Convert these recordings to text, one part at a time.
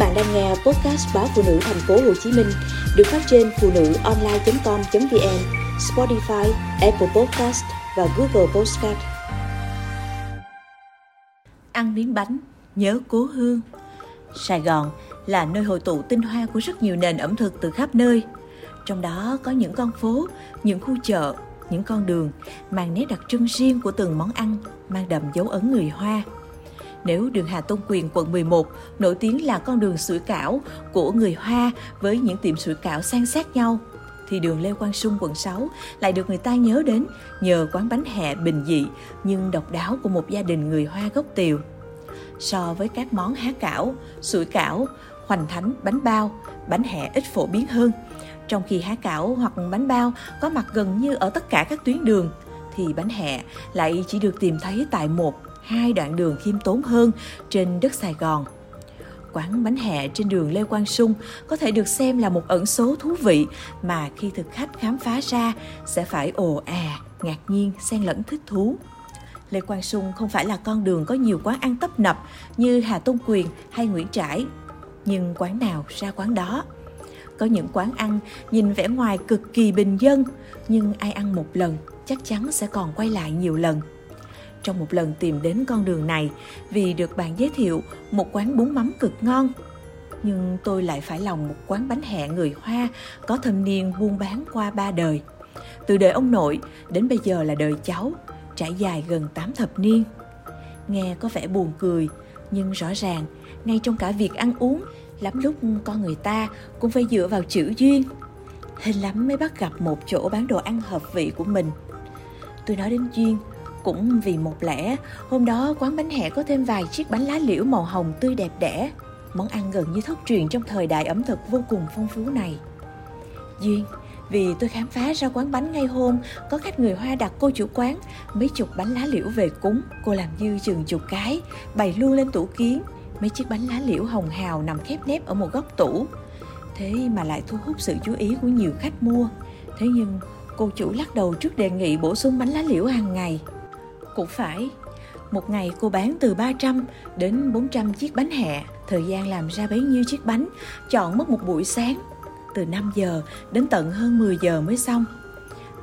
bạn đang nghe podcast báo phụ nữ thành phố Hồ Chí Minh được phát trên phụ nữ online.com.vn, Spotify, Apple Podcast và Google Podcast. Ăn miếng bánh, nhớ cố hương. Sài Gòn là nơi hội tụ tinh hoa của rất nhiều nền ẩm thực từ khắp nơi. Trong đó có những con phố, những khu chợ, những con đường mang nét đặc trưng riêng của từng món ăn, mang đậm dấu ấn người Hoa. Nếu đường Hà Tôn Quyền quận 11 nổi tiếng là con đường sủi cảo của người Hoa với những tiệm sủi cảo san sát nhau, thì đường Lê Quang Sung quận 6 lại được người ta nhớ đến nhờ quán bánh hẹ bình dị nhưng độc đáo của một gia đình người Hoa gốc Tiều. So với các món há cảo, sủi cảo, hoành thánh, bánh bao, bánh hẹ ít phổ biến hơn. Trong khi há cảo hoặc bánh bao có mặt gần như ở tất cả các tuyến đường, thì bánh hẹ lại chỉ được tìm thấy tại một hai đoạn đường khiêm tốn hơn trên đất Sài Gòn. Quán bánh hẹ trên đường Lê Quang Sung có thể được xem là một ẩn số thú vị mà khi thực khách khám phá ra sẽ phải ồ à, ngạc nhiên, xen lẫn thích thú. Lê Quang Sung không phải là con đường có nhiều quán ăn tấp nập như Hà Tôn Quyền hay Nguyễn Trãi, nhưng quán nào ra quán đó. Có những quán ăn nhìn vẻ ngoài cực kỳ bình dân, nhưng ai ăn một lần chắc chắn sẽ còn quay lại nhiều lần trong một lần tìm đến con đường này vì được bạn giới thiệu một quán bún mắm cực ngon. Nhưng tôi lại phải lòng một quán bánh hẹ người Hoa có thâm niên buôn bán qua ba đời. Từ đời ông nội đến bây giờ là đời cháu, trải dài gần 8 thập niên. Nghe có vẻ buồn cười, nhưng rõ ràng, ngay trong cả việc ăn uống, lắm lúc con người ta cũng phải dựa vào chữ duyên. hình lắm mới bắt gặp một chỗ bán đồ ăn hợp vị của mình. Tôi nói đến duyên, cũng vì một lẽ, hôm đó quán bánh hẹ có thêm vài chiếc bánh lá liễu màu hồng tươi đẹp đẽ. Món ăn gần như thất truyền trong thời đại ẩm thực vô cùng phong phú này. Duyên, vì tôi khám phá ra quán bánh ngay hôm có khách người Hoa đặt cô chủ quán mấy chục bánh lá liễu về cúng. Cô làm dư chừng chục cái, bày luôn lên tủ kiến. Mấy chiếc bánh lá liễu hồng hào nằm khép nép ở một góc tủ. Thế mà lại thu hút sự chú ý của nhiều khách mua. Thế nhưng cô chủ lắc đầu trước đề nghị bổ sung bánh lá liễu hàng ngày. Cũng phải, một ngày cô bán từ 300 đến 400 chiếc bánh hẹ, thời gian làm ra bấy nhiêu chiếc bánh, chọn mất một buổi sáng, từ 5 giờ đến tận hơn 10 giờ mới xong.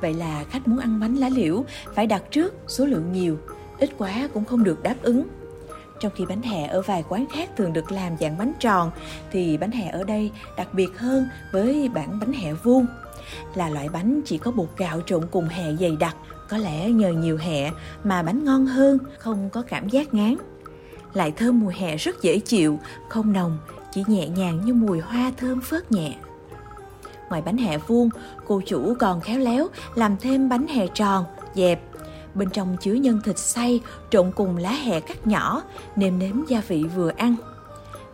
Vậy là khách muốn ăn bánh lá liễu phải đặt trước số lượng nhiều, ít quá cũng không được đáp ứng. Trong khi bánh hẹ ở vài quán khác thường được làm dạng bánh tròn, thì bánh hẹ ở đây đặc biệt hơn với bản bánh hẹ vuông. Là loại bánh chỉ có bột gạo trộn cùng hẹ dày đặc, có lẽ nhờ nhiều hẹ mà bánh ngon hơn, không có cảm giác ngán. Lại thơm mùi hẹ rất dễ chịu, không nồng, chỉ nhẹ nhàng như mùi hoa thơm phớt nhẹ. Ngoài bánh hẹ vuông, cô chủ còn khéo léo làm thêm bánh hẹ tròn, dẹp. Bên trong chứa nhân thịt xay trộn cùng lá hẹ cắt nhỏ, nêm nếm gia vị vừa ăn.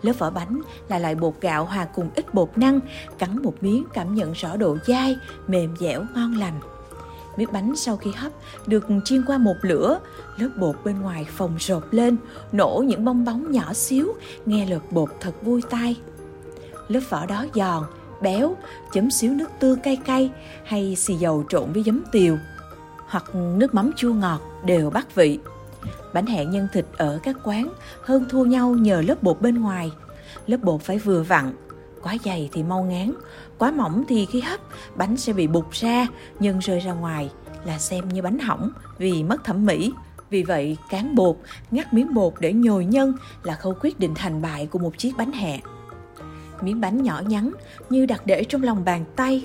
Lớp vỏ bánh là loại bột gạo hòa cùng ít bột năng, cắn một miếng cảm nhận rõ độ dai, mềm dẻo ngon lành. Miếng bánh sau khi hấp được chiên qua một lửa, lớp bột bên ngoài phồng rộp lên, nổ những bong bóng nhỏ xíu, nghe lượt bột thật vui tai. Lớp vỏ đó giòn, béo, chấm xíu nước tương cay cay hay xì dầu trộn với giấm tiều hoặc nước mắm chua ngọt đều bắt vị. Bánh hẹ nhân thịt ở các quán hơn thua nhau nhờ lớp bột bên ngoài. Lớp bột phải vừa vặn, quá dày thì mau ngán, quá mỏng thì khi hấp bánh sẽ bị bục ra, nhân rơi ra ngoài là xem như bánh hỏng vì mất thẩm mỹ. Vì vậy, cán bột, ngắt miếng bột để nhồi nhân là khâu quyết định thành bại của một chiếc bánh hẹ. Miếng bánh nhỏ nhắn như đặt để trong lòng bàn tay.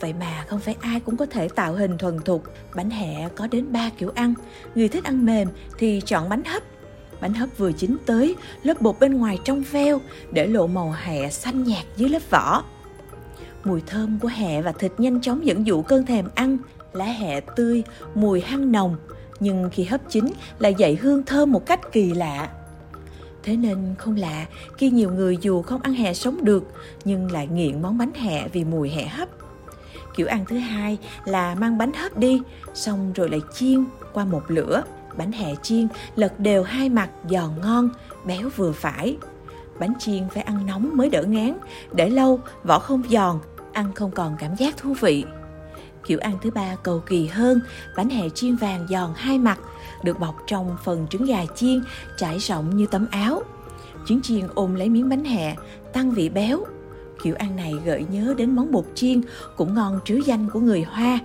Vậy mà không phải ai cũng có thể tạo hình thuần thục. Bánh hẹ có đến 3 kiểu ăn. Người thích ăn mềm thì chọn bánh hấp Bánh hấp vừa chín tới, lớp bột bên ngoài trong veo, để lộ màu hẹ xanh nhạt dưới lớp vỏ. Mùi thơm của hẹ và thịt nhanh chóng dẫn dụ cơn thèm ăn, lá hẹ tươi, mùi hăng nồng, nhưng khi hấp chín lại dậy hương thơm một cách kỳ lạ. Thế nên không lạ khi nhiều người dù không ăn hẹ sống được nhưng lại nghiện món bánh hẹ vì mùi hẹ hấp. Kiểu ăn thứ hai là mang bánh hấp đi, xong rồi lại chiên qua một lửa. Bánh hẹ chiên lật đều hai mặt giòn ngon, béo vừa phải. Bánh chiên phải ăn nóng mới đỡ ngán, để lâu vỏ không giòn, ăn không còn cảm giác thú vị. Kiểu ăn thứ ba cầu kỳ hơn, bánh hẹ chiên vàng giòn hai mặt, được bọc trong phần trứng gà chiên trải rộng như tấm áo. Trứng chiên ôm lấy miếng bánh hẹ, tăng vị béo. Kiểu ăn này gợi nhớ đến món bột chiên cũng ngon trứ danh của người Hoa,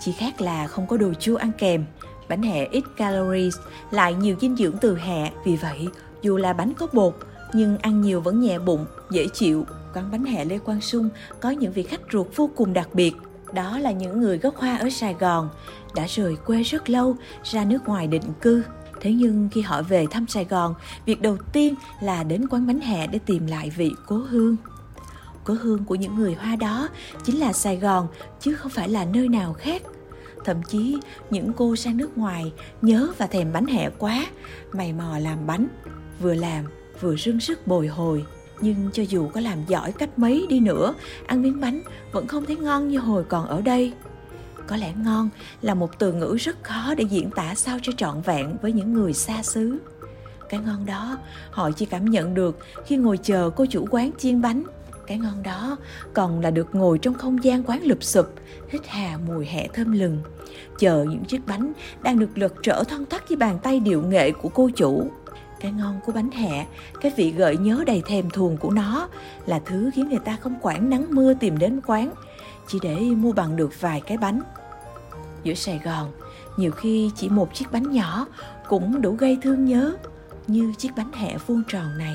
chỉ khác là không có đồ chua ăn kèm. Bánh hẹ ít calories, lại nhiều dinh dưỡng từ hẹ, vì vậy dù là bánh có bột, nhưng ăn nhiều vẫn nhẹ bụng, dễ chịu. Quán bánh hẹ Lê Quang Sung có những vị khách ruột vô cùng đặc biệt. Đó là những người gốc Hoa ở Sài Gòn, đã rời quê rất lâu, ra nước ngoài định cư. Thế nhưng khi họ về thăm Sài Gòn, việc đầu tiên là đến quán bánh hẹ để tìm lại vị cố hương. Cố hương của những người Hoa đó chính là Sài Gòn, chứ không phải là nơi nào khác. Thậm chí những cô sang nước ngoài nhớ và thèm bánh hẹ quá, mày mò làm bánh, vừa làm vừa rưng sức bồi hồi. Nhưng cho dù có làm giỏi cách mấy đi nữa, ăn miếng bánh vẫn không thấy ngon như hồi còn ở đây. Có lẽ ngon là một từ ngữ rất khó để diễn tả sao cho trọn vẹn với những người xa xứ. Cái ngon đó họ chỉ cảm nhận được khi ngồi chờ cô chủ quán chiên bánh. Cái ngon đó còn là được ngồi trong không gian quán lụp sụp, hít hà mùi hẹ thơm lừng, chờ những chiếc bánh đang được lật trở thoăn thoắt với bàn tay điệu nghệ của cô chủ. Cái ngon của bánh hẹ cái vị gợi nhớ đầy thèm thuồng của nó là thứ khiến người ta không quản nắng mưa tìm đến quán chỉ để mua bằng được vài cái bánh. Giữa sài gòn nhiều khi chỉ một chiếc bánh nhỏ cũng đủ gây thương nhớ như chiếc bánh hẹ vuông tròn này.